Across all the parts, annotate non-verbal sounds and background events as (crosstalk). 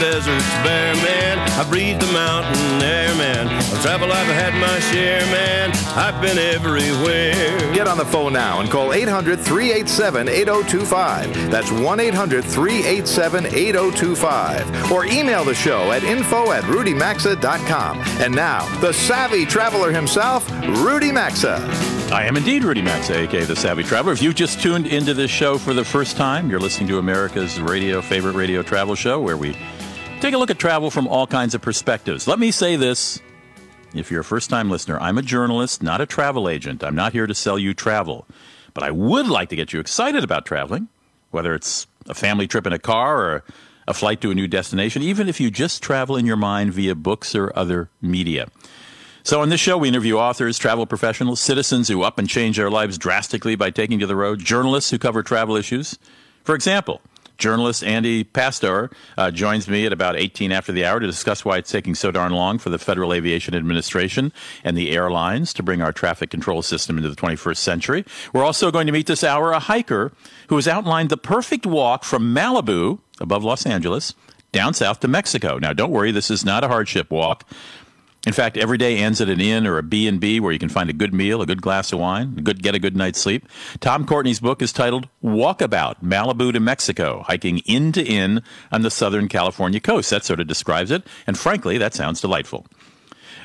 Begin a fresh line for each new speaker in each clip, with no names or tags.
deserts bare, man. I breathed the mountain air, man. Of travel, I've had my share, man. I've been everywhere.
Get on the phone now and call 800 387 8025. That's 1 800 387 8025. Or email the show at info at rudymaxa.com. And now, the savvy traveler himself, Rudy Maxa.
I am indeed Rudy Maxa, aka the Savvy Traveler. If you've just tuned into this show for the first time, you're listening to America's radio favorite radio travel show where we take a look at travel from all kinds of perspectives. Let me say this. If you're a first time listener, I'm a journalist, not a travel agent. I'm not here to sell you travel. But I would like to get you excited about traveling, whether it's a family trip in a car or a flight to a new destination, even if you just travel in your mind via books or other media. So, on this show, we interview authors, travel professionals, citizens who up and change their lives drastically by taking to the road, journalists who cover travel issues. For example, journalist Andy Pasztor uh, joins me at about 18 after the hour to discuss why it's taking so darn long for the Federal Aviation Administration and the airlines to bring our traffic control system into the 21st century. We're also going to meet this hour a hiker who has outlined the perfect walk from Malibu, above Los Angeles, down south to Mexico. Now, don't worry, this is not a hardship walk. In fact, every day ends at an inn or a B&B where you can find a good meal, a good glass of wine, a good, get a good night's sleep. Tom Courtney's book is titled Walkabout, Malibu to Mexico, hiking inn to inn on the Southern California coast. That sort of describes it, and frankly, that sounds delightful.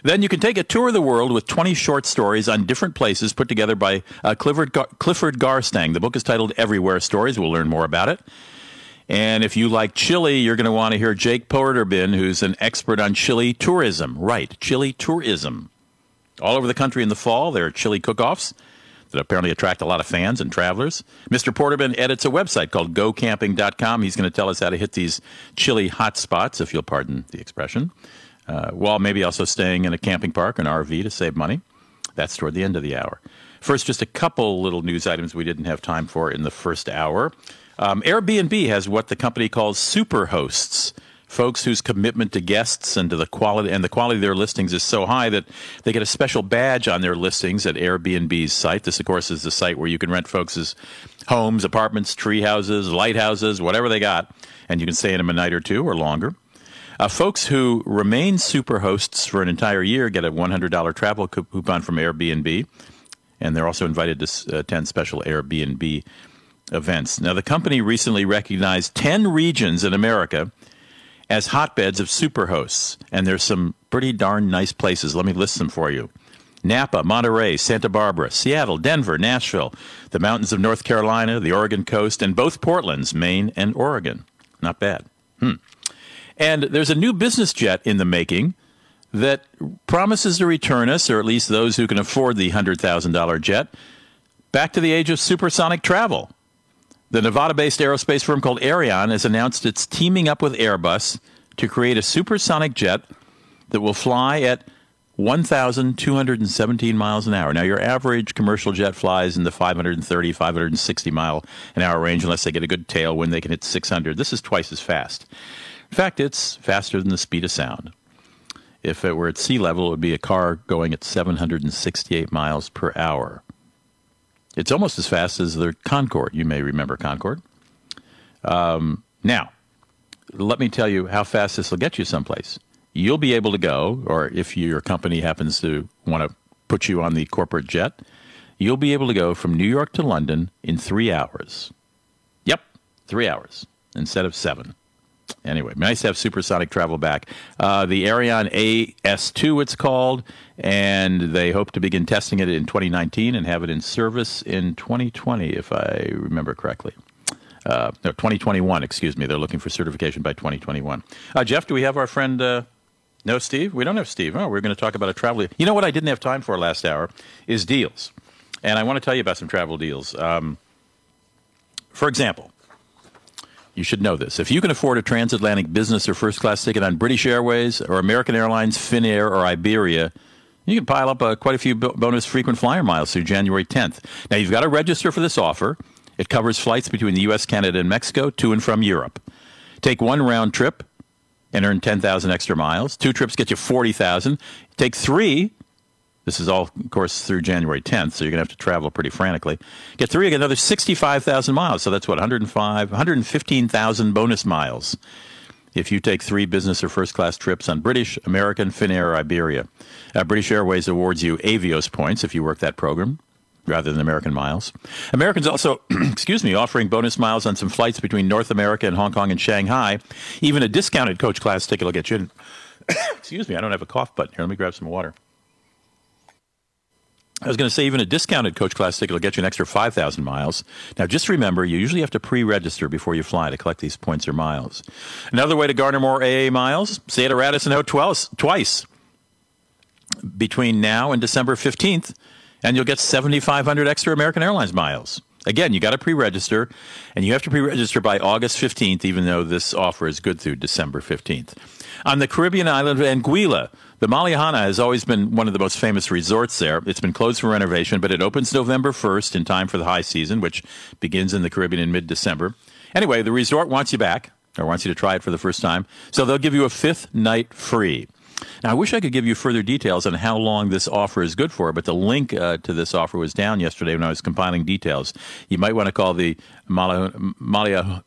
Then you can take a tour of the world with 20 short stories on different places put together by uh, Clifford, Gar- Clifford Garstang. The book is titled Everywhere Stories. We'll learn more about it. And if you like chili, you're going to want to hear Jake Porterbin, who's an expert on chili tourism. Right, chili tourism. All over the country in the fall, there are chili cook-offs that apparently attract a lot of fans and travelers. Mr. Porterbin edits a website called gocamping.com. He's going to tell us how to hit these chili hot spots, if you'll pardon the expression, uh, while maybe also staying in a camping park, an RV, to save money. That's toward the end of the hour. First, just a couple little news items we didn't have time for in the first hour. Um, Airbnb has what the company calls super hosts, folks whose commitment to guests and to the quality and the quality of their listings is so high that they get a special badge on their listings at Airbnb's site. This, of course, is the site where you can rent folks' homes, apartments, tree houses, lighthouses, whatever they got, and you can stay in them a night or two or longer. Uh, folks who remain super hosts for an entire year get a $100 travel coupon from Airbnb, and they're also invited to attend special Airbnb events. Now, the company recently recognized 10 regions in America as hotbeds of superhosts, and there's some pretty darn nice places. Let me list them for you. Napa, Monterey, Santa Barbara, Seattle, Denver, Nashville, the mountains of North Carolina, the Oregon coast, and both Portlands, Maine and Oregon. Not bad. Hmm. And there's a new business jet in the making that promises to return us, or at least those who can afford the $100,000 jet, back to the age of supersonic travel. The Nevada based aerospace firm called Aerion has announced it's teaming up with Airbus to create a supersonic jet that will fly at 1,217 miles an hour. Now, your average commercial jet flies in the 530, 560 mile an hour range unless they get a good tailwind, they can hit 600. This is twice as fast. In fact, it's faster than the speed of sound. If it were at sea level, it would be a car going at 768 miles per hour. It's almost as fast as the Concorde. You may remember Concorde. Um, now, let me tell you how fast this will get you someplace. You'll be able to go, or if your company happens to want to put you on the corporate jet, you'll be able to go from New York to London in three hours. Yep, three hours instead of seven. Anyway, nice to have supersonic travel back. Uh, the Aerion AS2, it's called, and they hope to begin testing it in 2019 and have it in service in 2020, if I remember correctly. Uh, no, 2021, excuse me. They're looking for certification by 2021. Uh, Jeff, do we have our friend? Uh, no, Steve? We don't have Steve. Oh, we're going to talk about a travel. You know what I didn't have time for last hour is deals. And I want to tell you about some travel deals. Um, for example, you should know this. If you can afford a transatlantic business or first class ticket on British Airways or American Airlines, Finnair, or Iberia, you can pile up uh, quite a few bonus frequent flyer miles through January 10th. Now, you've got to register for this offer. It covers flights between the U.S., Canada, and Mexico to and from Europe. Take one round trip and earn 10,000 extra miles. Two trips get you 40,000. Take three. This is all, of course, through January 10th, so you're going to have to travel pretty frantically. Get three, get another 65,000 miles. So that's what, 105, 115,000 bonus miles if you take three business or first class trips on British, American, Finnair, Iberia. Uh, British Airways awards you Avios points if you work that program rather than American miles. Americans also, (clears throat) excuse me, offering bonus miles on some flights between North America and Hong Kong and Shanghai. Even a discounted coach class ticket will get you in. (coughs) excuse me, I don't have a cough button here. Let me grab some water. I was going to say, even a discounted coach class ticket will get you an extra 5,000 miles. Now, just remember, you usually have to pre register before you fly to collect these points or miles. Another way to garner more AA miles, stay at Radisson Hotel twice between now and December 15th, and you'll get 7,500 extra American Airlines miles. Again, you got to pre register, and you have to pre register by August 15th, even though this offer is good through December 15th. On the Caribbean island of Anguilla, the Malliouhana has always been one of the most famous resorts there. It's been closed for renovation, but it opens November 1st in time for the high season, which begins in the Caribbean in mid December. Anyway, the resort wants you back, or wants you to try it for the first time, so they'll give you a fifth night free. Now, I wish I could give you further details on how long this offer is good for, but the link uh, to this offer was down yesterday when I was compiling details. You might want to call the Malliouhana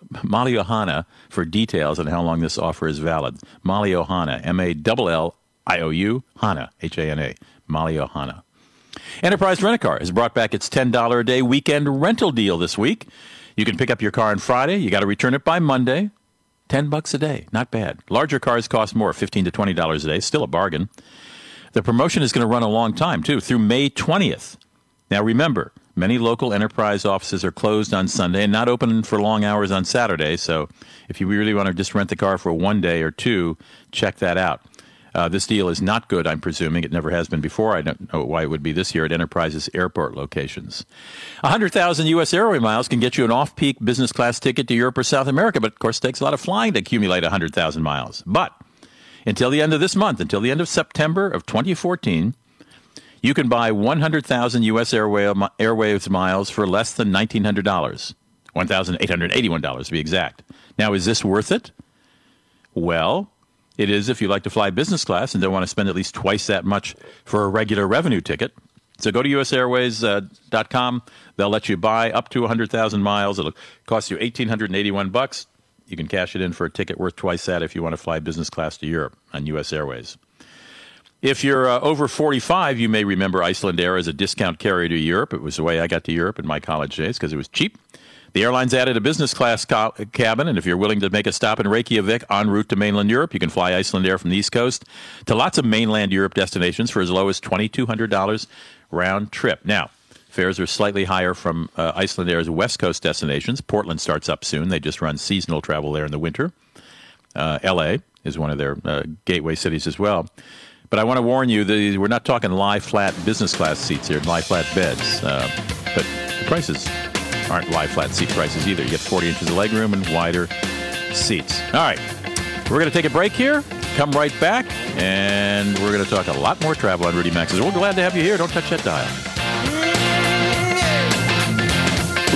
for details on how long this offer is valid. Malliouhana, M A L L I O U, Hana, H A N A, Malio Hana. Enterprise Rent a Car has brought back its $10 a day weekend rental deal this week. You can pick up your car on Friday. You got to return it by Monday. 10 bucks a day. Not bad. Larger cars cost more, 15 to $20 a day. Still a bargain. The promotion is going to run a long time, too, through May 20th. Now, remember, many local enterprise offices are closed on Sunday and not open for long hours on Saturday. So, if you really want to just rent the car for one day or two, check that out. Uh, this deal is not good, I'm presuming. It never has been before. I don't know why it would be this year at Enterprise's airport locations. 100,000 U.S. airway miles can get you an off peak business class ticket to Europe or South America, but of course, it takes a lot of flying to accumulate 100,000 miles. But until the end of this month, until the end of September of 2014, you can buy 100,000 U.S. Airway, Airways miles for less than $1,900. $1,881 to be exact. Now, is this worth it? Well, it is if you like to fly business class and don't want to spend at least twice that much for a regular revenue ticket. So go to usairways.com. Uh, They'll let you buy up to 100,000 miles. It'll cost you 1881 bucks. You can cash it in for a ticket worth twice that if you want to fly business class to Europe on US Airways. If you're uh, over 45, you may remember Icelandair as a discount carrier to Europe. It was the way I got to Europe in my college days because it was cheap. The airline's added a business class co- cabin, and if you're willing to make a stop in Reykjavik en route to mainland Europe, you can fly Icelandair from the East Coast to lots of mainland Europe destinations for as low as $2,200 round trip. Now, fares are slightly higher from uh, Icelandair's West Coast destinations. Portland starts up soon. They just run seasonal travel there in the winter. Uh, LA is one of their uh, gateway cities as well. But I want to warn you that we're not talking lie flat business class seats here, lie flat beds. Uh, but the prices aren't lie flat seat prices either. You get 40 inches of legroom and wider seats. All right, we're going to take a break here, come right back, and we're going to talk a lot more travel on Rudy Maxa's. We're glad to have you here. Don't touch that dial.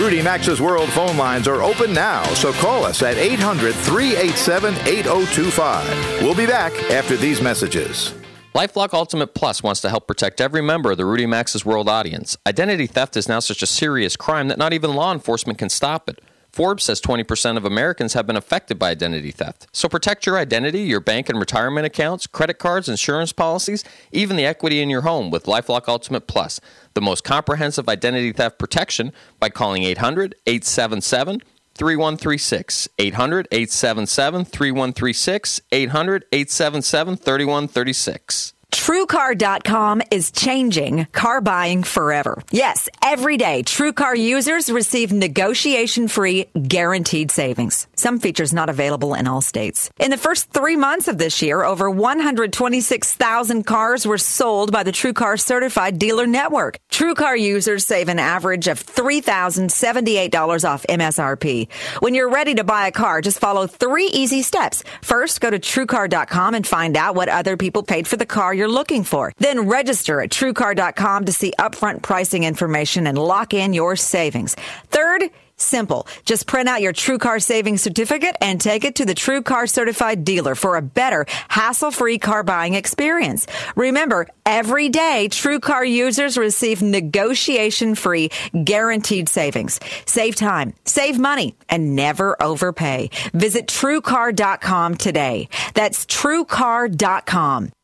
Rudy Maxa's World phone lines are open now, so call us at 800 387 8025. We'll be back after these messages.
LifeLock Ultimate Plus wants to help protect every member of the Rudy Maxa's World audience. Identity theft is now such a serious crime that not even law enforcement can stop it. Forbes says 20% of Americans have been affected by identity theft. So protect your identity, your bank and retirement accounts, credit cards, insurance policies, even the equity in your home with LifeLock Ultimate Plus, the most comprehensive identity theft protection by calling 800 877 3136. 800 877 3136. 800 877 3136.
TrueCar.com is changing car buying forever. Yes, every day, TrueCar users receive negotiation free guaranteed savings. Some features not available in all states. In the first three months of this year, over 126,000 cars were sold by the TrueCar certified dealer network. TrueCar users save an average of $3,078 off MSRP. When you're ready to buy a car, just follow three easy steps. First, go to TrueCar.com and find out what other people paid for the car you're looking for. Then register at TrueCar.com to see upfront pricing information and lock in your savings. Third, Simple. Just print out your TrueCar savings certificate and take it to the TrueCar certified dealer for a better, hassle-free car buying experience. Remember, every day TrueCar users receive negotiation-free guaranteed savings. Save time, save money, and never overpay. Visit TrueCar.com today. That's TrueCar.com.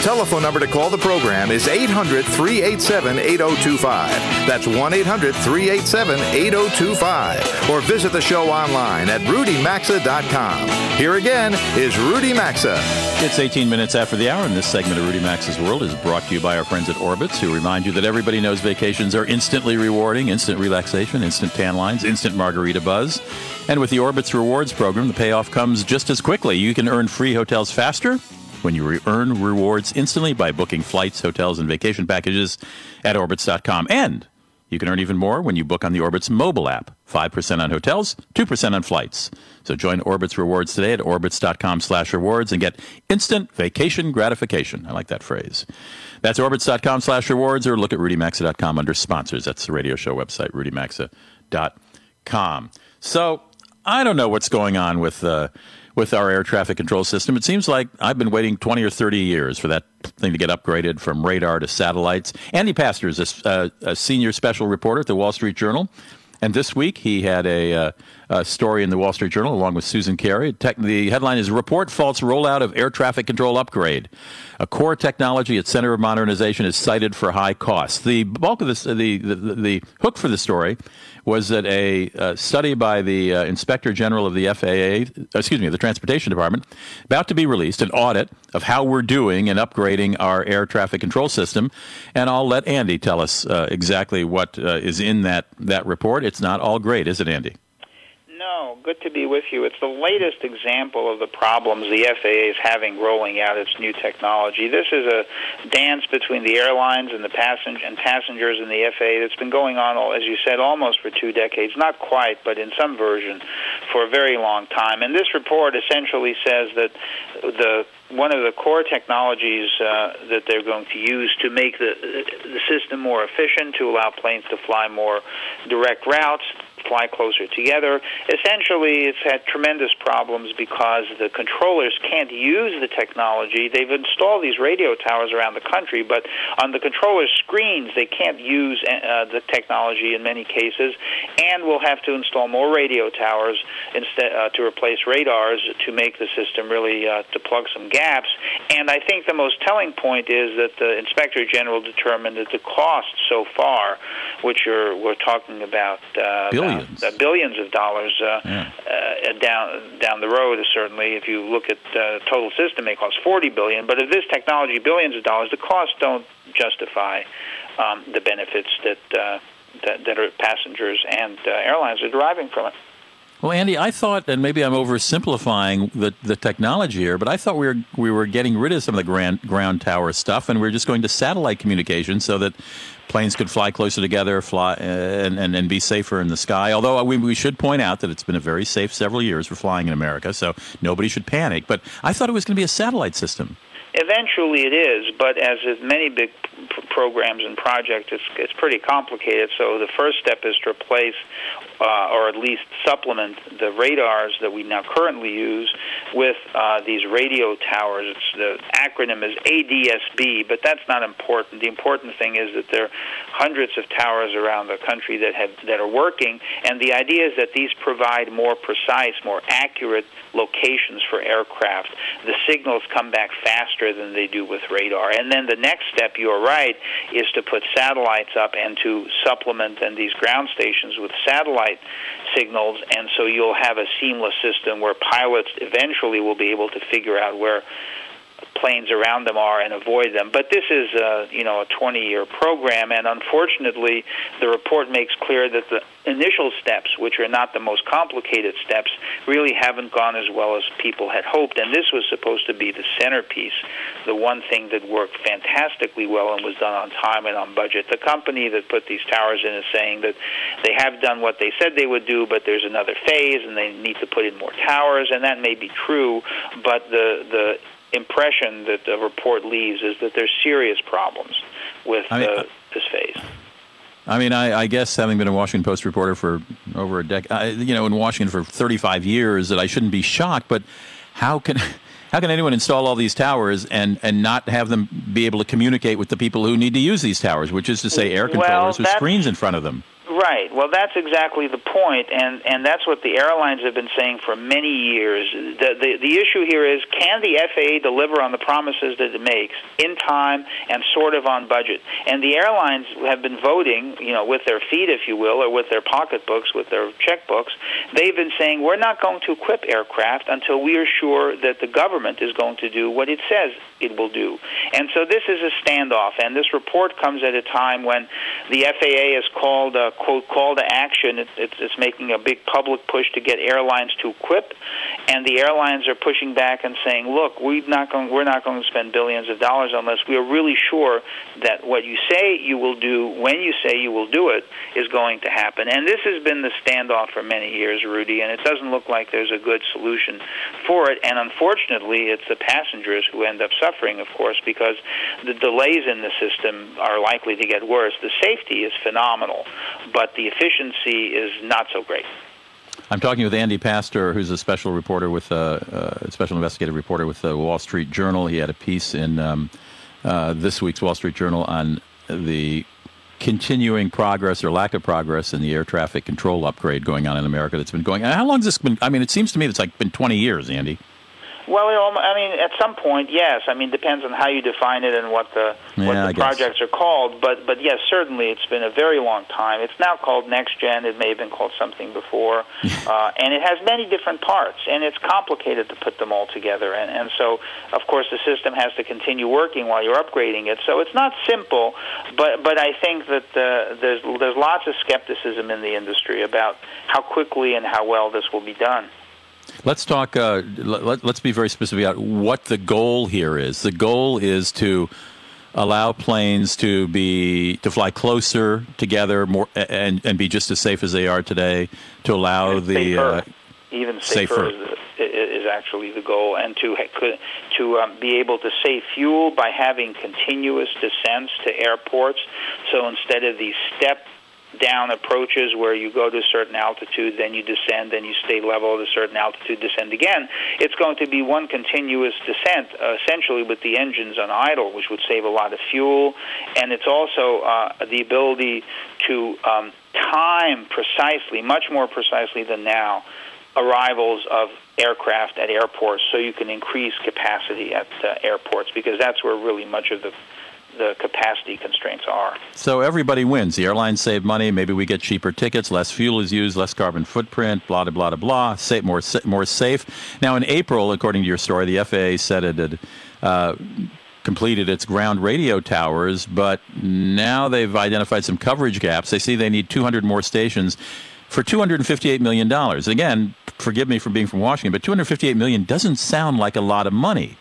telephone number to call the program is 800 387 8025. That's 1 800 387 8025. Or visit the show online at rudymaxa.com. Here again is Rudy Maxa.
It's 18 minutes after the hour, and this segment of Rudy Maxa's World is brought to you by our friends at Orbitz, who remind you that everybody knows vacations are instantly rewarding, instant relaxation, instant tan lines, instant margarita buzz. And with the Orbitz Rewards program, the payoff comes just as quickly. You can earn free hotels faster when you re- earn rewards instantly by booking flights, hotels, and vacation packages at Orbitz.com. And you can earn even more when you book on the Orbitz mobile app. 5% on hotels, 2% on flights. So join Orbitz Rewards today at Orbitz.com slash rewards and get instant vacation gratification. I like that phrase. That's Orbitz.com slash rewards or look at RudyMaxa.com under sponsors. That's the radio show website, RudyMaxa.com. So I don't know what's going on with... Uh, with our air traffic control system. It seems like I've been waiting 20 or 30 years for that thing to get upgraded from radar to satellites. Andy Pasztor is a, uh, a senior special reporter at the Wall Street Journal. And this week he had a, uh, a, story in the Wall Street Journal along with Susan Carey. Tech, the headline is Report Faults Rollout of Air Traffic Control Upgrade. A core technology at center of modernization is cited for high costs. The bulk of this, the, the, the hook for the story was that a uh, study by the uh, Inspector General of the FAA, excuse me, the Transportation Department, about to be released, an audit of how we're doing in upgrading our air traffic control system. And I'll let Andy tell us uh, exactly what uh, is in that, that report. It's not all great, is it, Andy?
Good to be with you. It's the latest example of the problems the FAA is having rolling out its new technology. This is a dance between the airlines and the passenger and passengers in the FAA that's been going on, as you said, almost for two decades. Not quite, but in some version, for a very long time. And this report essentially says that the one of the core technologies uh, that they're going to use to make the the system more efficient, to allow planes to fly more direct routes, fly closer together. Essentially, it's had tremendous problems because the controllers can't use the technology. They've installed these radio towers around the country, but on the controllers' screens, they can't use uh, the technology in many cases, and we'll have to install more radio towers instead uh, to replace radars to make the system really uh, to plug some gaps. And I think the most telling point is that the Inspector General determined that the costs so far, which are we're talking about uh,
billions,
uh, billions of dollars uh, yeah. uh, down down the road. Certainly, if you look at the uh, total system, it costs forty billion. But if this technology billions of dollars, the costs don't justify um, the benefits that, uh, that that are passengers and uh, airlines are deriving from it.
Well, Andy, I thought, and maybe I'm oversimplifying the, the technology here, but I thought we were we were getting rid of some of the ground ground tower stuff, and we are just going to satellite communication so that planes could fly closer together, fly uh, and, and, and be safer in the sky. Although uh, we, we should point out that it's been a very safe several years for flying in America, so nobody should panic. But I thought it was going to be a satellite system.
Eventually, it is, but as with many big p- programs and projects, it's it's pretty complicated. So the first step is to replace, uh, or at least supplement, the radars that we now currently use with uh, these radio towers. It's the acronym is ADSB, but that's not important. The important thing is that there are hundreds of towers around the country that have that are working, and the idea is that these provide more precise, more accurate locations for aircraft. The signals come back faster than they do with radar. And then the next step, you're right, is to put satellites up and to supplement and these ground stations with satellite signals, and so you'll have a seamless system where pilots eventually will be able to figure out where planes around them are and avoid them. But this is, uh, you know, a 20-year program, and unfortunately, the report makes clear that the initial steps, which are not the most complicated steps, really haven't gone as well as people had hoped. And this was supposed to be the centerpiece, the one thing that worked fantastically well and was done on time and on budget. The company that put these towers in is saying that they have done what they said they would do, but there's another phase, and they need to put in more towers, and that may be true. But the the impression that the report leaves is that there's serious problems with I mean, uh, this phase.
I mean, I, I, guess having been a Washington Post reporter for over a decade, you know, in Washington for 35 years, that I shouldn't be shocked. But how can (laughs) how can anyone install all these towers and, and not have them be able to communicate with the people who need to use these towers, which is to say, air controllers well, with screens in front of them?
Right. Well, that's exactly the point, and and that's what the airlines have been saying for many years. The the, the issue here is can the FAA deliver on the promises that it makes in time and sort of on budget? And the airlines have been voting, you know, with their feet, if you will, or with their pocketbooks, with their checkbooks. They've been saying we're not going to equip aircraft until we are sure that the government is going to do what it says it will do. And so this is a standoff, and this report comes at a time when the FAA has called. Uh, quote call to action. It, it's, it's making a big public push to get airlines to equip, and the airlines are pushing back and saying, "Look, we're not going we're not going to spend billions of dollars unless we are really sure that what you say you will do when you say you will do it is going to happen." And this has been the standoff for many years, Rudy, and it doesn't look like there's a good solution for it. And unfortunately, it's the passengers who end up suffering, of course, because the delays in the system are likely to get worse. The safety is phenomenal, but the efficiency is not so great.
I'm talking with Andy Pasztor, who's a special reporter with uh, uh, special investigative reporter with the Wall Street Journal. He had a piece in um, uh, this week's Wall Street Journal on the continuing progress or lack of progress in the air traffic control upgrade going on in America that's been going. How long has this been? I mean, it seems to me it's like been 20 years, Andy.
Well, I mean, at some point, yes. I mean, depends on how you define it and what the yeah, what the projects are called. But but yes, certainly, it's been a very long time. It's now called Next Gen. It may have been called something before, (laughs) uh, and it has many different parts, and it's complicated to put them all together. And and so, of course, the system has to continue working while you're upgrading it. So it's not simple, but but I think that uh, there's there's lots of skepticism in the industry about how quickly and how well this will be done.
Let's talk. Uh, let, us be very specific about what the goal here is. The goal is to allow planes to be to fly closer together, more and and be just as safe as they are today. To allow
and
the
safer. Uh, even safer, safer. Is, is, actually the goal, and to to um, be able to save fuel by having continuous descents to airports. So instead of these step down approaches where you go to a certain altitude, then you descend, then you stay level at a certain altitude, descend again. It's going to be one continuous descent, uh, essentially with the engines on idle, which would save a lot of fuel. And it's also uh, the ability to um, time precisely, much more precisely than now, arrivals of aircraft at airports so you can increase capacity at uh, airports because that's where really much of the the capacity constraints are.
So everybody wins. The airlines save money. Maybe we get cheaper tickets. Less fuel is used. Less carbon footprint. Blah blah blah blah. Safe, more more safe. Now in April, according to your story, the FAA said it had. Uh, completed its ground radio towers, but now they've identified some coverage gaps. They see they need 200 more stations for $258 million. Again, forgive me for being from Washington, but 258 million doesn't sound like a lot of money.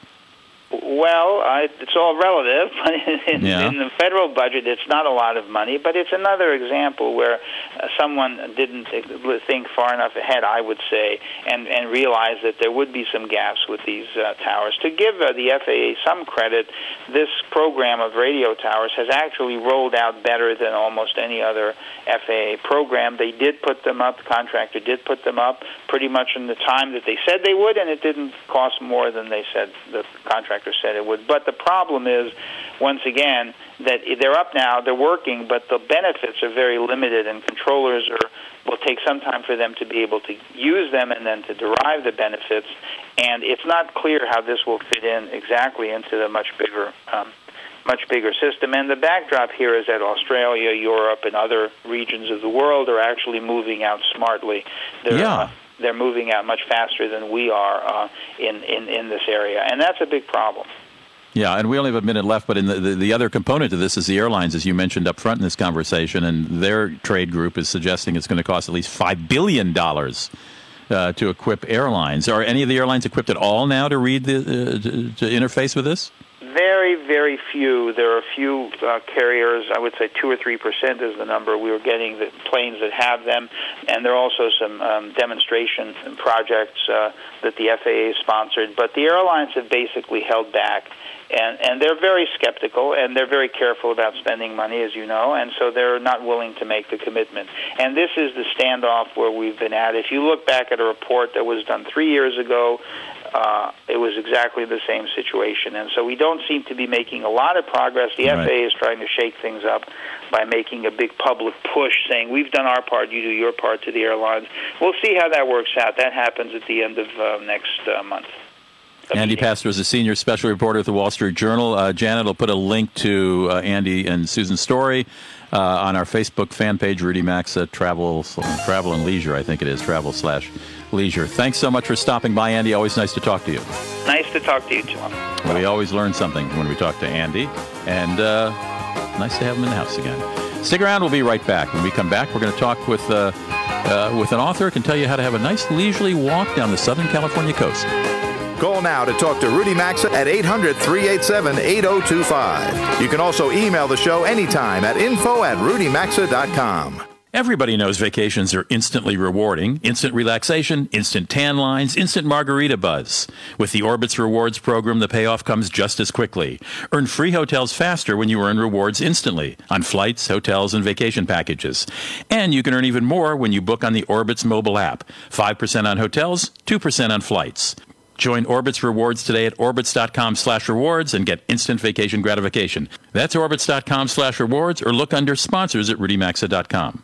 Well, I, it's all relative. (laughs) in, yeah. in the federal budget, it's not a lot of money, but it's another example where uh, someone didn't think far enough ahead, I would say, and, and realize that there would be some gaps with these uh, towers. To give uh, the FAA some credit, this program of radio towers has actually rolled out better than almost any other FAA program. They did put them up, the contractor did put them up pretty much in the time that they said they would, and it didn't cost more than they said the contractor said it would. But the problem is, once again, that they're up now, they're working, but the benefits are very limited, and controllers are will take some time for them to be able to use them and then to derive the benefits. And it's not clear how this will fit in exactly into the much bigger um, much bigger system. And the backdrop here is that Australia, Europe, and other regions of the world are actually moving out smartly. They're,
yeah.
Uh, they're moving out much faster than we are uh, in, in, in this area, and that's a big problem.
Yeah, and we only have a minute left, but in the, the, the, other component to this is the airlines, as you mentioned up front in this conversation, and their trade group is suggesting it's going to cost at least $5 billion uh, to equip airlines. Are any of the airlines equipped at all now to read the, uh, to, to interface with this?
Very, very few. There are a few uh, carriers. I would say two or three percent is the number we were getting. The planes that have them, and there are also some um, demonstration projects uh, that the FAA sponsored. But the airlines have basically held back, and and they're very skeptical and they're very careful about spending money, as you know, and so they're not willing to make the commitment. And this is the standoff where we've been at. If you look back at a report that was done three years ago uh, it was exactly the same situation. And so we don't seem to be making a lot of progress. The right. FAA is trying to shake things up by making a big public push saying, we've done our part, you do your part to the airlines. We'll see how that works out. That happens at the end of uh, next uh, month.
Andy Pasztor is a senior special reporter at the Wall Street Journal. Uh, Janet will put a link to uh, Andy and Susan's story uh, on our Facebook fan page, Rudy Maxa Travel, Travel and Leisure, I think it is, travel slash leisure. Thanks so much for stopping by, Andy. Always nice to talk to you.
Nice to talk to you, John.
Well, we always learn something when we talk to Andy, and uh, nice to have him in the house again. Stick around. We'll be right back. When we come back, we're going to talk with uh, uh, with an author who can tell you how to have a nice leisurely walk down the Southern California coast.
Call now to talk to Rudy Maxa at 800 387 8025. You can also email the show anytime at info at rudymaxa.com.
Everybody knows vacations are instantly rewarding. Instant relaxation, instant tan lines, instant margarita buzz. With the Orbitz Rewards program, the payoff comes just as quickly. Earn free hotels faster when you earn rewards instantly on flights, hotels, and vacation packages. And you can earn even more when you book on the Orbitz mobile app. 5% on hotels, 2% on flights. Join Orbitz Rewards today at orbitz.com slash rewards and get instant vacation gratification. That's orbitz.com slash rewards or look under sponsors at rudymaxa.com.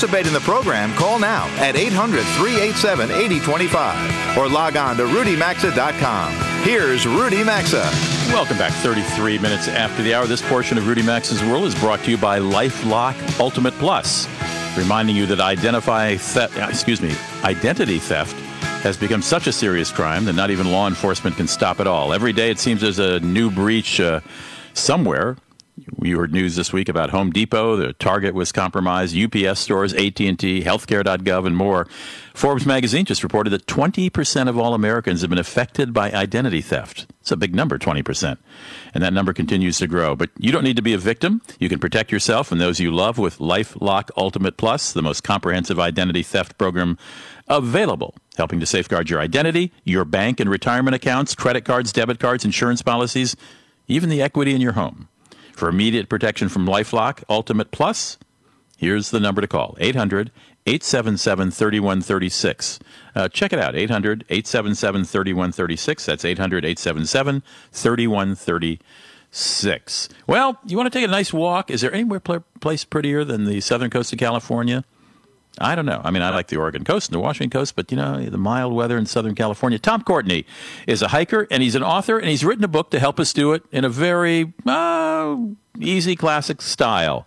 participate in the program, call now at 800 387 8025 or log on to rudymaxa.com. Here's Rudy Maxa.
Welcome back. 33 minutes after the hour. This portion of Rudy Maxa's World is brought to you by LifeLock Ultimate Plus, reminding you that identify theft, excuse me, identity theft has become such a serious crime that not even law enforcement can stop it all. Every day it seems there's a new breach uh, somewhere you heard news this week about Home Depot, the Target was compromised, UPS stores, AT&T, healthcare.gov, and more. Forbes magazine just reported that 20% of all Americans have been affected by identity theft. It's a big number, 20%. And that number continues to grow. But you don't need to be a victim. You can protect yourself and those you love with LifeLock Ultimate Plus, the most comprehensive identity theft program available, helping to safeguard your identity, your bank and retirement accounts, credit cards, debit cards, insurance policies, even the equity in your home. For immediate protection from Lifelock Ultimate Plus, here's the number to call 800 877 3136. Uh, check it out 800 877 3136. That's 800 877 3136. Well, you want to take a nice walk? Is there anywhere pl- place prettier than the southern coast of California? I don't know. I mean, I like the Oregon coast and the Washington coast, but you know, the mild weather in Southern California. Tom Courtney is a hiker and he's an author and he's written a book to help us do it in a very uh, easy, classic style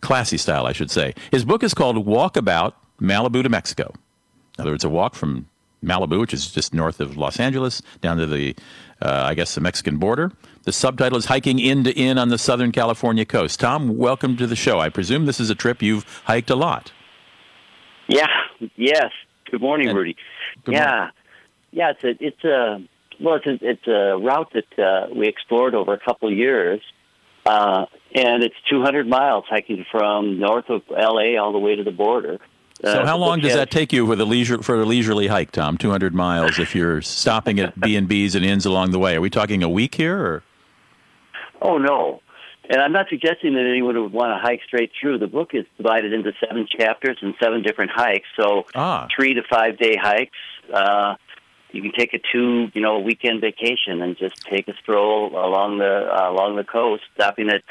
classy style, I should say. His book is called Walkabout Malibu to Mexico. In other words, a walk from Malibu, which is just north of Los Angeles, down to the, uh, I guess, the Mexican border. The subtitle is Hiking Inn to Inn on the Southern California Coast. Tom, welcome to the show. I presume this is a trip you've hiked a lot.
Yeah, yes. Good morning,
And-
Rudy.
Good
yeah,
morning.
yeah. It's a it's a well, it's a, it's a route that uh, we explored over a couple of years, uh, and it's 200 miles hiking from north of L.A. all the way to the border.
So,
Uh,
how long does that take you for the leisure for a leisurely hike, Tom? Two hundred miles. If you're stopping at (laughs) B and B's and inns along the way, are we talking a week here? Or?
Oh no. And I'm not suggesting that anyone would want to hike straight through. The book is divided into seven chapters and seven different hikes. So
Ah.
three to five day hikes. Uh, you can take a two, you know, weekend vacation and just take a stroll along the uh, along the coast, stopping at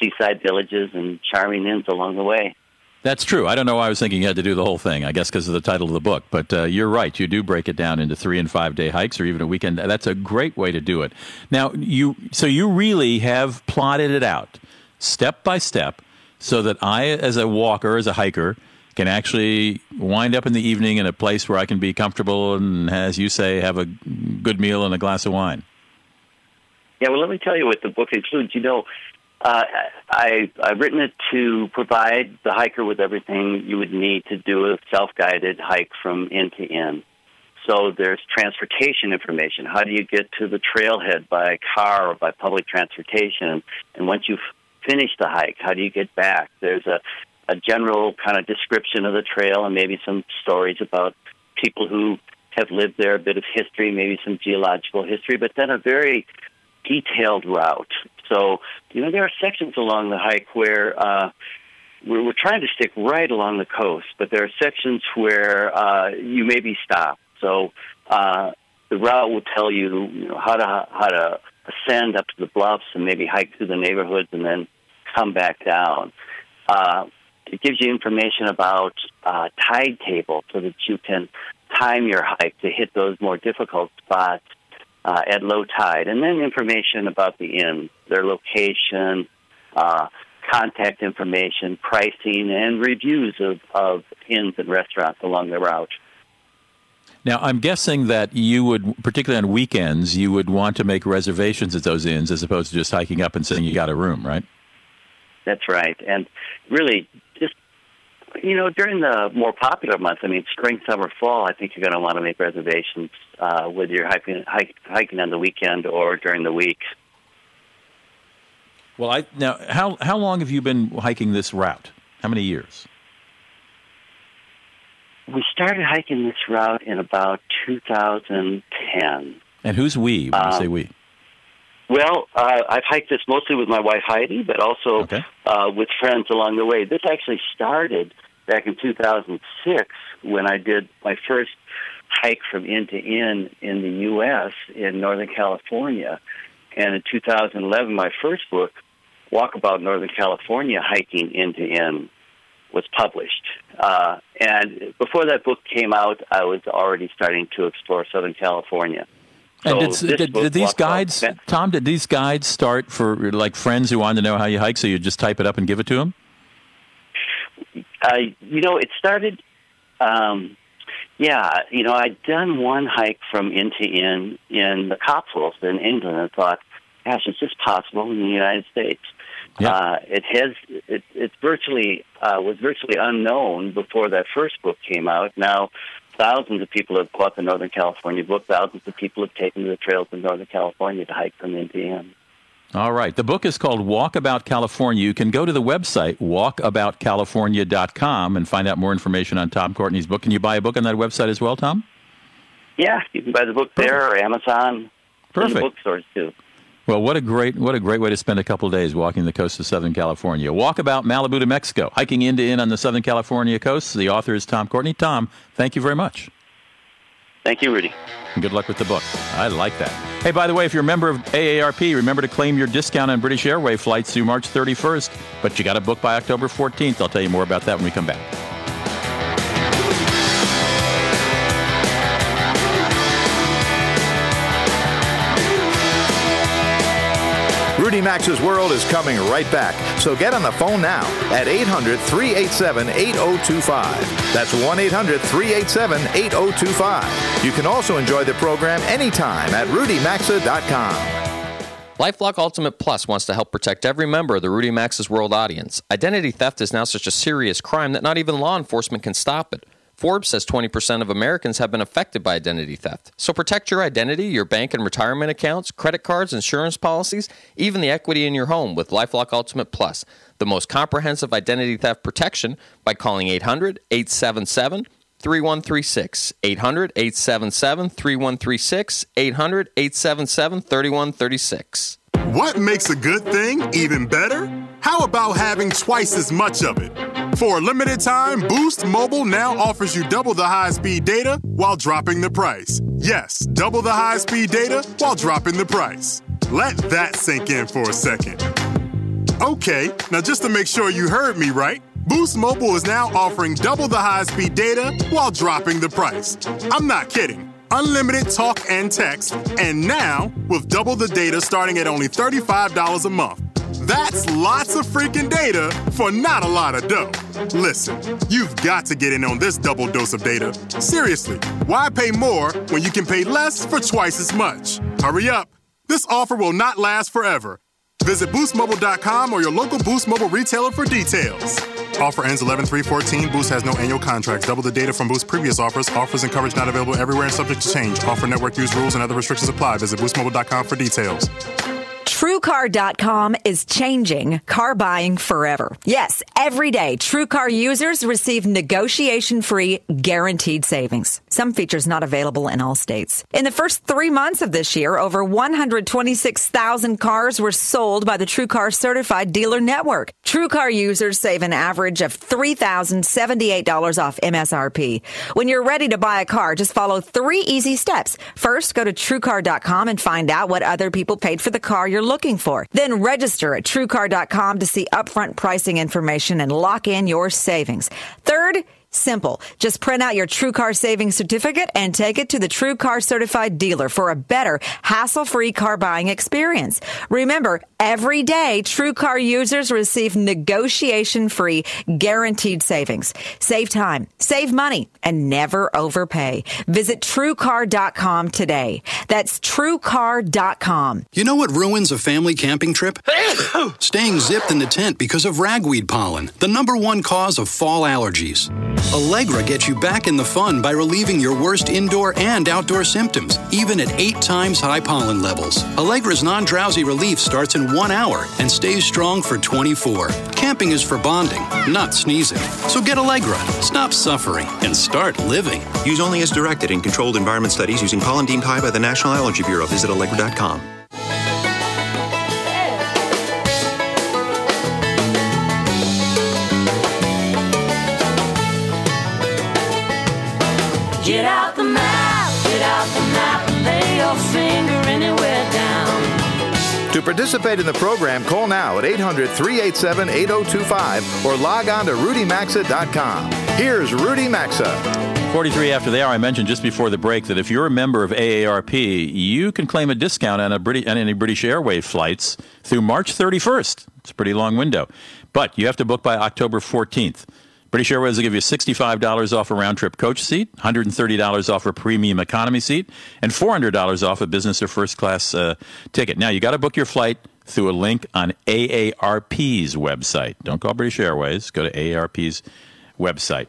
seaside villages and charming inns along the way.
That's true. I don't know why I was thinking you had to do the whole thing. I guess because of the title of the book. But uh, you're right. You do break it down into three and five day hikes, or even a weekend. That's a great way to do it. Now, you so you really have plotted it out step by step, so that I, as a walker, as a hiker, can actually wind up in the evening in a place where I can be comfortable and, as you say, have a good meal and a glass of wine.
Yeah, well, let me tell you what the book includes. You know, uh, I I've written it to provide the hiker with everything you would need to do a self-guided hike from end to end. So there's transportation information. How do you get to the trailhead by car or by public transportation? And once you've finished the hike, how do you get back? There's a a general kind of description of the trail and maybe some stories about people who have lived there, a bit of history, maybe some geological history, but then a very detailed route. So, you know, there are sections along the hike where uh, we're, we're trying to stick right along the coast, but there are sections where uh, you may be stopped. So, uh, the route will tell you, you know, how to how to ascend up to the bluffs and maybe hike through the neighborhoods and then come back down. Uh, it gives you information about uh, tide tables so that you can time your hike to hit those more difficult spots uh, at low tide, and then information about the inn, their location, uh, contact information, pricing, and reviews of, of inns and restaurants along the route.
Now, I'm guessing that you would, particularly on weekends, you would want to make reservations at those inns as opposed to just hiking up and saying you got a room, right?
That's right. And really, you know, during the more popular months, I mean, spring, summer, fall, I think you're going to want to make reservations uh, whether you're hiking, hike, hiking on the weekend or during the week.
Well, I now how how long have you been hiking this route? How many years?
We started hiking this route in about 2010.
And who's we when you
Um,
say we?
Well, uh, I've hiked this mostly with my wife Heidi, but also
Okay.
uh, with friends along the way. This actually started back in 2006 when I did my first hike from end to end in the U.S. in Northern California. And in 2011, my first book, Walkabout Northern California Hiking End to End, was published. Uh, and before that book came out, I was already starting to explore Southern California.
And
So
did, did, did these guides, Tom? Did these guides start for like friends who wanted to know how you hike? So you just type it up and give it to them?
Uh, you know, it started. Um, yeah, you know, I'd done one hike from end to end in the Cotswolds in England, and thought, "Gosh, is this possible in the United States?"
Yeah.
Uh, it has. It, it's virtually uh, was virtually unknown before that first book came out. Now, thousands of people have bought the Northern California book. Thousands of people have taken to the trails in Northern California to hike from end.
All right. The book is called Walkabout California. You can go to the website walkaboutcalifornia.com and find out more information on Tom Courtney's book. Can you buy a book on that website as well, Tom?
Yeah, you can buy the book there or Amazon.
Perfect.
bookstores too.
Well, what a great what a great way to spend a couple of days walking the coast of Southern California. Walkabout Malibu to Mexico, hiking inn to inn on the Southern California coast. The author is Tom Courtney. Tom, thank you very much.
Thank you, Rudy.
And good luck with the book. I like that. Hey, by the way, if you're a member of AARP, remember to claim your discount on British Airway flights through March 31st. But you got to book by October 14th. I'll tell you more about that when we come back.
Rudy Maxa's World is coming right back, so get on the phone now at 800 387 8025. That's 1 800 387 8025. You can also enjoy the program anytime at rudymaxa.com.
LifeLock Ultimate Plus wants to help protect every member of the Rudy Maxa's World audience. Identity theft is now such a serious crime that not even law enforcement can stop it. Forbes says 20% of Americans have been affected by identity theft. So protect your identity, your bank and retirement accounts, credit cards, insurance policies, even the equity in your home with Lifelock Ultimate Plus, the most comprehensive identity theft protection by calling 800 877 3136. 800 877 3136. 800 877 3136.
What makes a good thing even better? How about having twice as much of it? For a limited time, Boost Mobile now offers you double the high speed data while dropping the price. Yes, double the high speed data while dropping the price. Let that sink in for a second. Okay, now just to make sure you heard me right, Boost Mobile is now offering double the high speed data while dropping the price. I'm not kidding. Unlimited talk and text, and now with double the data starting at only $35 a month. That's lots of freaking data for not a lot of dough. Listen, you've got to get in on this double dose of data. Seriously, why pay more when you can pay less for twice as much? Hurry up. This offer will not last forever. Visit boostmobile.com or your local Boost Mobile retailer for details. Offer ends 11 314. Boost has no annual contracts. Double the data from Boost previous offers. Offers and coverage not available everywhere and subject to change. Offer network use rules and other restrictions apply. Visit boostmobile.com for details.
TrueCar.com is changing car buying forever. Yes, every day, TrueCar users receive negotiation free guaranteed savings. Some features not available in all states. In the first three months of this year, over 126,000 cars were sold by the TrueCar certified dealer network. TrueCar users save an average of $3,078 off MSRP. When you're ready to buy a car, just follow three easy steps. First, go to TrueCar.com and find out what other people paid for the car you're looking for. Then register at TrueCar.com to see upfront pricing information and lock in your savings. Third, Simple. Just print out your TrueCar savings certificate and take it to the TrueCar certified dealer for a better, hassle-free car buying experience. Remember, every day TrueCar users receive negotiation-free guaranteed savings. Save time, save money, and never overpay. Visit TrueCar.com today. That's TrueCar.com.
You know what ruins a family camping trip? (coughs) Staying zipped in the tent because of ragweed pollen, the number one cause of fall allergies. Allegra gets you back in the fun by relieving your worst indoor and outdoor symptoms, even at eight times high pollen levels. Allegra's non drowsy relief starts in one hour and stays strong for 24. Camping is for bonding, not sneezing. So get Allegra, stop suffering, and start living.
Use only as directed in controlled environment studies using pollen deemed high by the National Allergy Bureau. Visit Allegra.com.
Get out the map, get out the map, and lay your finger anywhere down.
To participate in the program, call now at 800 387 8025 or log on to rudymaxa.com. Here's Rudy Maxa.
43 after the hour, I mentioned just before the break that if you're a member of AARP, you can claim a discount on, a British, on any British Airways flights through March 31st. It's a pretty long window. But you have to book by October 14th. British Airways will give you $65 off a round trip coach seat, $130 off a premium economy seat, and $400 off a business or first class uh, ticket. Now, you got to book your flight through a link on AARP's website. Don't call British Airways, go to AARP's website.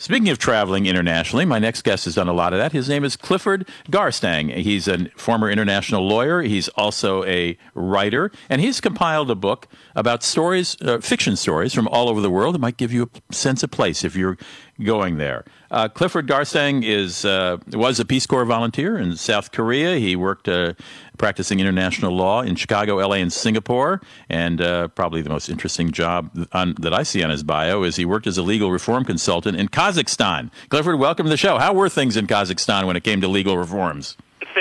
Speaking of traveling internationally, my next guest has done a lot of that. His name is Clifford Garstang. He's a former international lawyer. He's also a writer, and he's compiled a book about stories, uh, fiction stories from all over the world that might give you a sense of place if you're going there. Uh, Clifford Garstang is uh, was a Peace Corps volunteer in South Korea. He worked uh, practicing international law in Chicago, LA, and Singapore. And uh, probably the most interesting job on, that I see on his bio is he worked as a legal reform consultant in Kazakhstan. Clifford, welcome to the show. How were things in Kazakhstan when it came to legal reforms?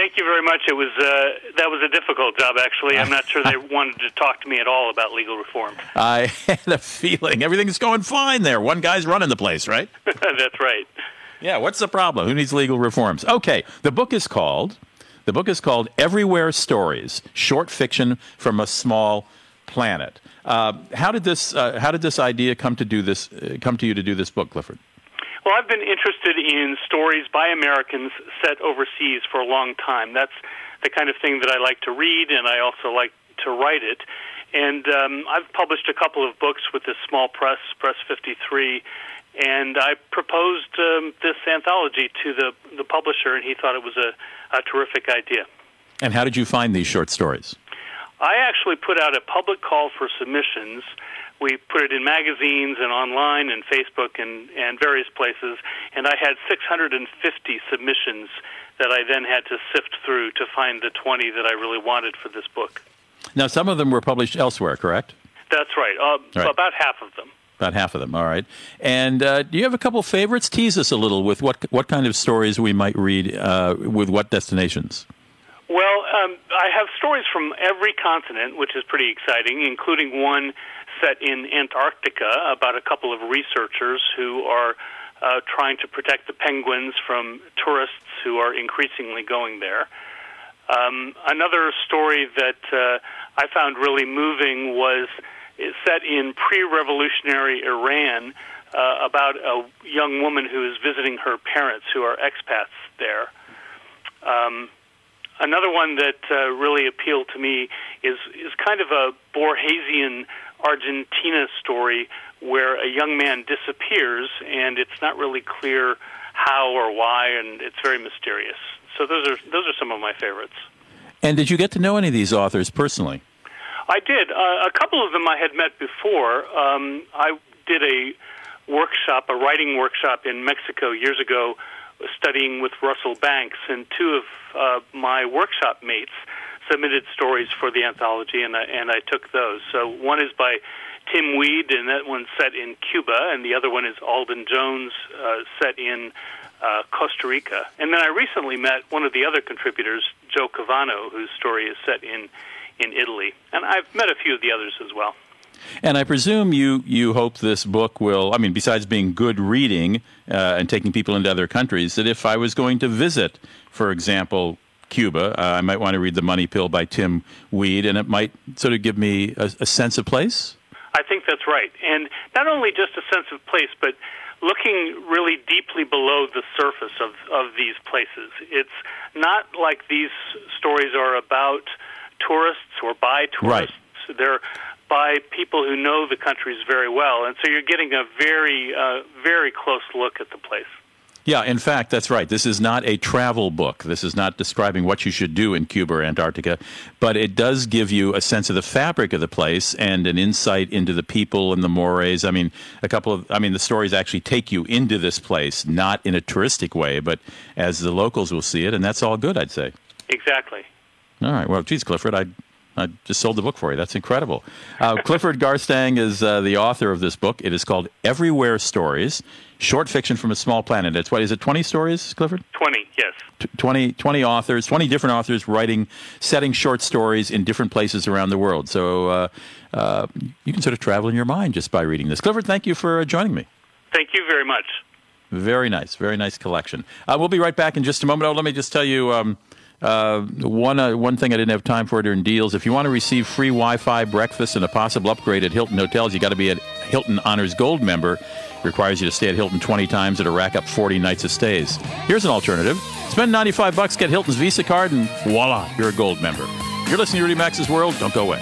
Thank you very much. It was uh, that was a difficult job, actually. I'm not sure they (laughs) wanted to talk to me at all about legal reform.
I (laughs) had a feeling everything's going fine there. One guy's running the place, right? (laughs)
That's right.
Yeah. What's the problem? Who needs legal reforms? Okay. The book is called The book is called Everywhere Stories Short Fiction from a Small Planet. Uh, how did this uh, How did this idea come to do this uh, come to you to do this book, Clifford?
Well, I've been interested in stories by Americans set overseas for a long time. That's the kind of thing that I like to read, and I also like to write it. And um, I've published a couple of books with this small press, Press 53, and I proposed um, this anthology to the, the publisher, and he thought it was a, a terrific idea.
And how did you find these short stories?
I actually put out a public call for submissions. We put it in magazines and online and Facebook and, and various places, and I had 650 submissions that I then had to sift through to find the 20 that I really wanted for this book.
Now, some of them were published elsewhere, correct?
That's right, uh,
Right.
about half of them.
About half of them. All right. And uh, do you have a couple favorites? Tease us a little with what what kind of stories we might read uh, with what destinations.
Well, um, I have stories from every continent, which is pretty exciting, including one set in Antarctica about a couple of researchers who are uh, trying to protect the penguins from tourists who are increasingly going there. Um, another story that uh, I found really moving was set in pre-revolutionary Iran uh, about a young woman who is visiting her parents who are expats there. Um, another one that uh, really appealed to me is is kind of a Borgesian Argentina story where a young man disappears and it's not really clear how or why, and it's very mysterious. So those are those are some of my favorites.
And did you get to know any of these authors personally?
I did. Uh, a couple of them I had met before. Um, I did a workshop, a writing workshop in Mexico years ago, studying with Russell Banks, and two of uh, my workshop mates submitted stories for the anthology, and I, and I took those. So one is by Tim Weed, and that one's set in Cuba, and the other one is Alden Jones, uh, set in uh, Costa Rica. And then I recently met one of the other contributors, Joe Cavano, whose story is set in in Italy, and I've met a few of the others as well.
And I presume you, you hope this book will, I mean, besides being good reading uh, and taking people into other countries, that if I was going to visit, for example, Cuba, uh, I might want to read The Money Pill by Tim Weed, and it might sort of give me a, a sense of place.
I think that's right. And not only just a sense of place, but looking really deeply below the surface of, of these places. It's not like these stories are about tourists or by tourists. They're by people who know the countries very well. And so you're getting a very, uh, very close look at the place.
Yeah, in fact, that's right. This is not a travel book. This is not describing what you should do in Cuba or Antarctica, but it does give you a sense of the fabric of the place and an insight into the people and the mores. I mean, a couple of, I mean, the stories actually take you into this place, not in a touristic way, but as the locals will see it, and that's all good, I'd say.
Exactly.
All right. Well, geez, Clifford, I, I just sold the book for you. That's incredible. Uh, Clifford Garstang is uh, the author of this book. It is called Everywhere Stories, short fiction from a small planet. It's what is it? Twenty stories, Clifford?
20, yes.
T- 20, 20 authors, 20 different authors writing, setting short stories in different places around the world. So uh, uh, you can sort of travel in your mind just by reading this. Clifford, thank you for uh, joining me.
Thank you very much.
Very nice, very nice collection. Uh, we'll be right back in just a moment. Oh, let me just tell you um, uh, one uh, one thing I didn't have time for during deals. If you want to receive free Wi-Fi, breakfast, and a possible upgrade at Hilton hotels, you got to be a Hilton Honors Gold member. Requires you to stay at Hilton 20 times or to rack up 40 nights of stays. Here's an alternative: spend 95 bucks, get Hilton's Visa card, and voila, you're a Gold member. You're listening to Rudy Maxa's World. Don't go away.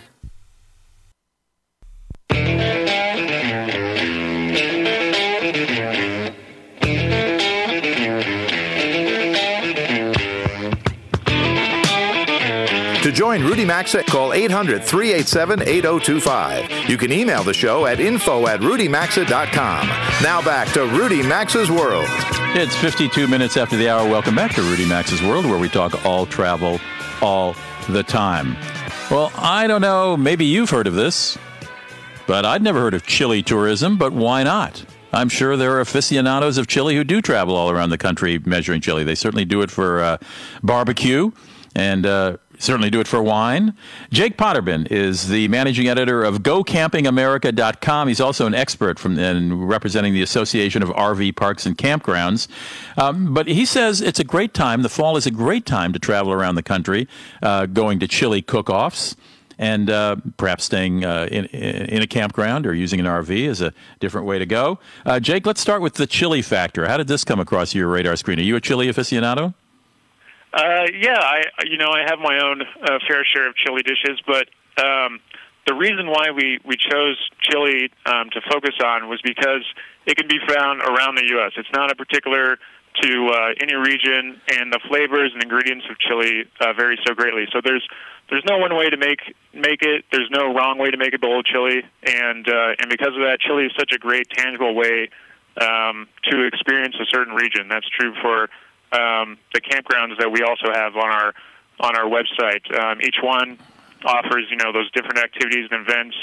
join Rudy Maxa, call 800 387 8025. You can email the show at info at rudymaxa.com. Now back to Rudy Maxa's World.
It's 52 minutes after the hour. Welcome back to Rudy Maxa's World, where we talk all travel all the time. Well, I don't know, maybe you've heard of this, but I'd never heard of chili tourism, but why not? I'm sure there are aficionados of chili who do travel all around the country measuring chili. They certainly do it for uh, barbecue. and uh, certainly do it for wine. Jake Potterbin is the managing editor of GoCampingAmerica.com. He's also an expert from in representing the Association of RV Parks and Campgrounds. Um, but he says it's a great time. The fall is a great time to travel around the country, uh, going to chili cook-offs and uh, perhaps staying uh, in, in a campground or using an RV is a different way to go. Uh, Jake, let's start with the chili factor. How did this come across your radar screen? Are you a chili aficionado?
Uh, yeah, I you know I have my own uh, fair share of chili dishes, but um, the reason why we we chose chili um, to focus on was because it can be found around the U.S. It's not a particular to uh, any region, and the flavors and ingredients of chili uh, vary so greatly. So there's there's no one way to make make it. There's no wrong way to make a bowl of chili, and uh, and because of that, chili is such a great tangible way um, to experience a certain region. That's true for um, the campgrounds that we also have on our on our website. Um, each one offers you know those different activities and events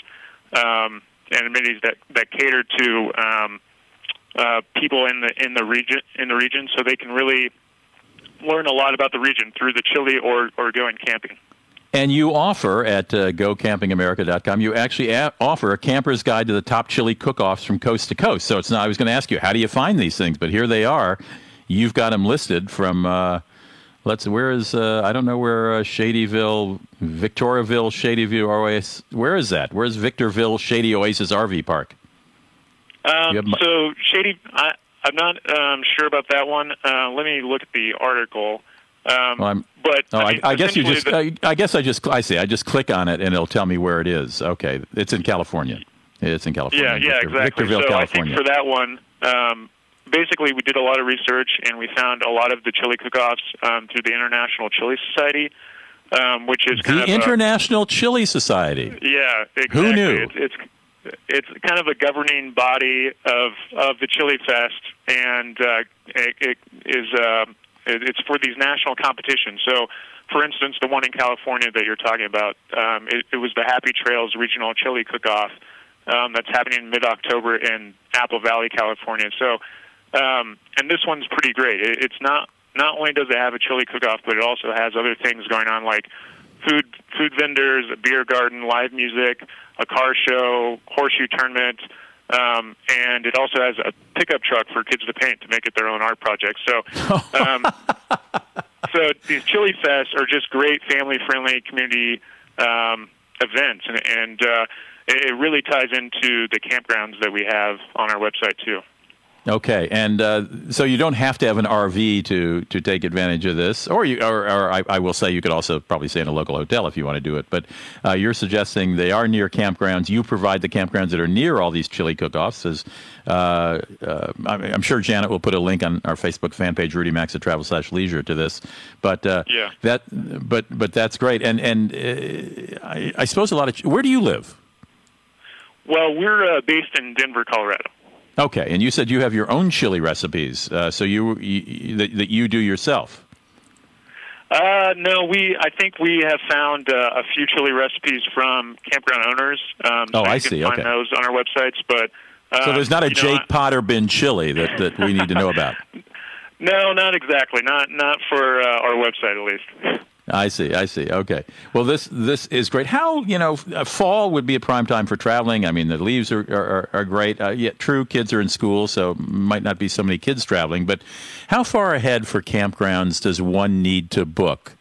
um, and amenities that that cater to um, uh, people in the in the region in the region, so they can really learn a lot about the region through the chili or or going camping.
And you offer at uh, GoCampingAmerica.com, you actually a- offer a camper's guide to the top chili cook-offs from coast to coast. So it's not. I was going to ask you, how do you find these things? But here they are. You've got them listed from. Uh, let's. Where is? Uh, I don't know where uh, Shadyville, Victoriaville, Shadyville Oasis. Where is that? Where's Victorville Shady Oasis RV Park?
Um, so Shady, I, I'm not um, sure about that one. Uh, let me look at the article. Um,
Well, I'm-
but
Oh, I,
mean,
I guess you just.
the-
I, I guess I just. I see. I just click on it and it'll tell me where it is. Okay, it's in California. It's in California.
Yeah, yeah,
Victor-
exactly.
Victorville,
so
California.
I think for that one, um, basically we did a lot of research and we found a lot of the chili cook-offs um, through the International Chili Society, um, which is kind
the
of a,
International Chili Society.
yeah, exactly.
Who knew?
It's, it's it's kind of a governing body of of the Chili Fest, and uh, it, it is uh, it, it's for these national competitions. So, for instance, the one in California that you're talking about, um, it, it was the Happy Trails Regional Chili Cook-Off um, that's happening in mid-October in Apple Valley, California. So, um, and this one's pretty great. It, it's not not only does it have a chili cook-off, but it also has other things going on like food food vendors, a beer garden, live music, a car show, horseshoe tournament, um, and it also has a pickup truck for kids to paint to make it their own art project. So, (laughs) um, so these chili fests are just great family friendly community um, events, and, and uh, it really ties into the campgrounds that we have on our website too.
Okay, and uh, so you don't have to have an RV to to take advantage of this, or you, or, or I, I will say you could also probably stay in a local hotel if you want to do it. But uh, you're suggesting they are near campgrounds. You provide the campgrounds that are near all these chili cook-offs. As uh, uh, I'm sure Janet will put a link on our Facebook fan page, Rudy Max at Travel slash Leisure, to this. But uh,
Yeah.
that but but that's great. And and uh, I, I suppose a lot of where do you live?
Well, we're uh, based in Denver, Colorado.
Okay, and you said you have your own chili recipes, uh, so you, you that, that you do yourself.
Uh, no, we. I think we have found uh, a few chili recipes from campground owners. Um,
Oh,
so
I see,
Find
okay.
those on our websites, but uh,
so there's not a
you know,
Jake Potterbin chili that, that we need to know about. (laughs)
No, not exactly. Not not for uh, our website, at least.
I see, I see. Okay. Well, this this is great. How you know, uh, fall would be a prime time for traveling. I mean, the leaves are are, are great. Uh, yet, true, kids are in school, so might not be so many kids traveling. But how far ahead for campgrounds does one need to book?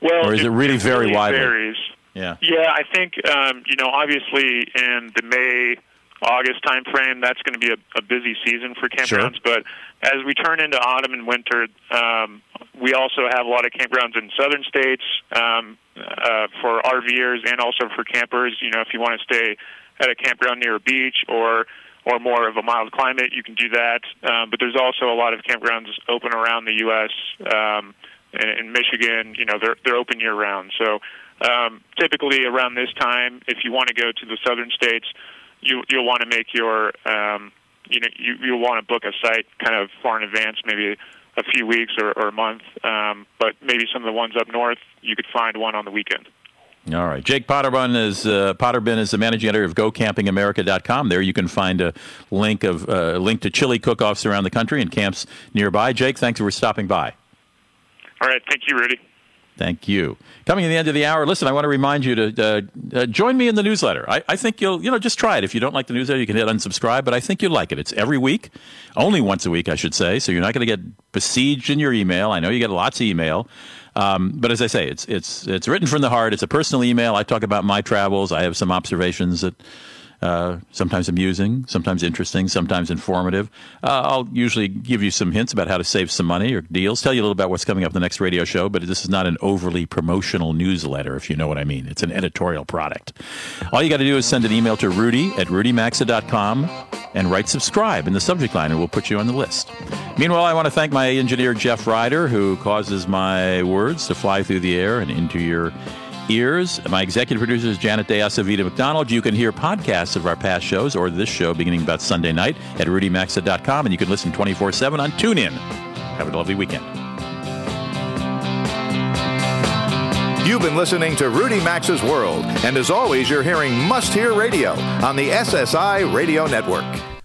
Well,
Or is it really very
really
widely?
Varies.
Yeah.
Yeah, I think um, you know, obviously in the May August time frame, that's going to be a, a busy season for campgrounds. But as we turn into autumn and winter, um, we also have a lot of campgrounds in southern states um, uh, for RVers and also for campers. You know, if you want to stay at a campground near a beach or or more of a mild climate, you can do that. Um, but there's also a lot of campgrounds open around the U.S. Um, in, in Michigan. You know, they're they're open year round. So um, typically around this time, if you want to go to the southern states, you you'll want to make your um, you know you you'll want to book a site kind of far in advance, maybe a few weeks or, or a month. Um, but maybe some of the ones up north, you could find one on the weekend.
All right. Jake Potterbin is uh, Potterbin is the managing editor of GoCampingAmerica.com. There you can find a link of uh, link to chili cook-offs around the country and camps nearby. Jake, thanks for stopping by.
All right. Thank you, Rudy.
Thank you. Coming to the end of the hour, listen, I want to remind you to uh, uh, join me in the newsletter. I, I, think you'll, you know, just try it. If you don't like the newsletter, you can hit unsubscribe, but I think you'll like it. It's every week, only once a week, I should say, so you're not going to get besieged in your email. I know you get lots of email. Um, but as I say, it's, it's, it's written from the heart. It's a personal email. I talk about my travels. I have some observations that uh, sometimes amusing, sometimes interesting, sometimes informative. Uh, I'll usually give you some hints about how to save some money or deals, tell you a little about what's coming up in the next radio show, but this is not an overly promotional newsletter, if you know what I mean. It's an editorial product. All you got to do is send an email to rudy at rudymaxa.com and write subscribe in the subject line, and we'll put you on the list. Meanwhile, I want to thank my engineer, Jeff Ryder, who causes my words to fly through the air and into your ears. My executive producer is Janet De Acevita McDonald. You can hear podcasts of our past shows or this show beginning about Sunday night at rudymaxa.com, and you can listen 24 7 on TuneIn. Have a lovely weekend.
You've been listening to Rudy Maxa's World, and as always, you're hearing Must Hear Radio on the SSI Radio Network.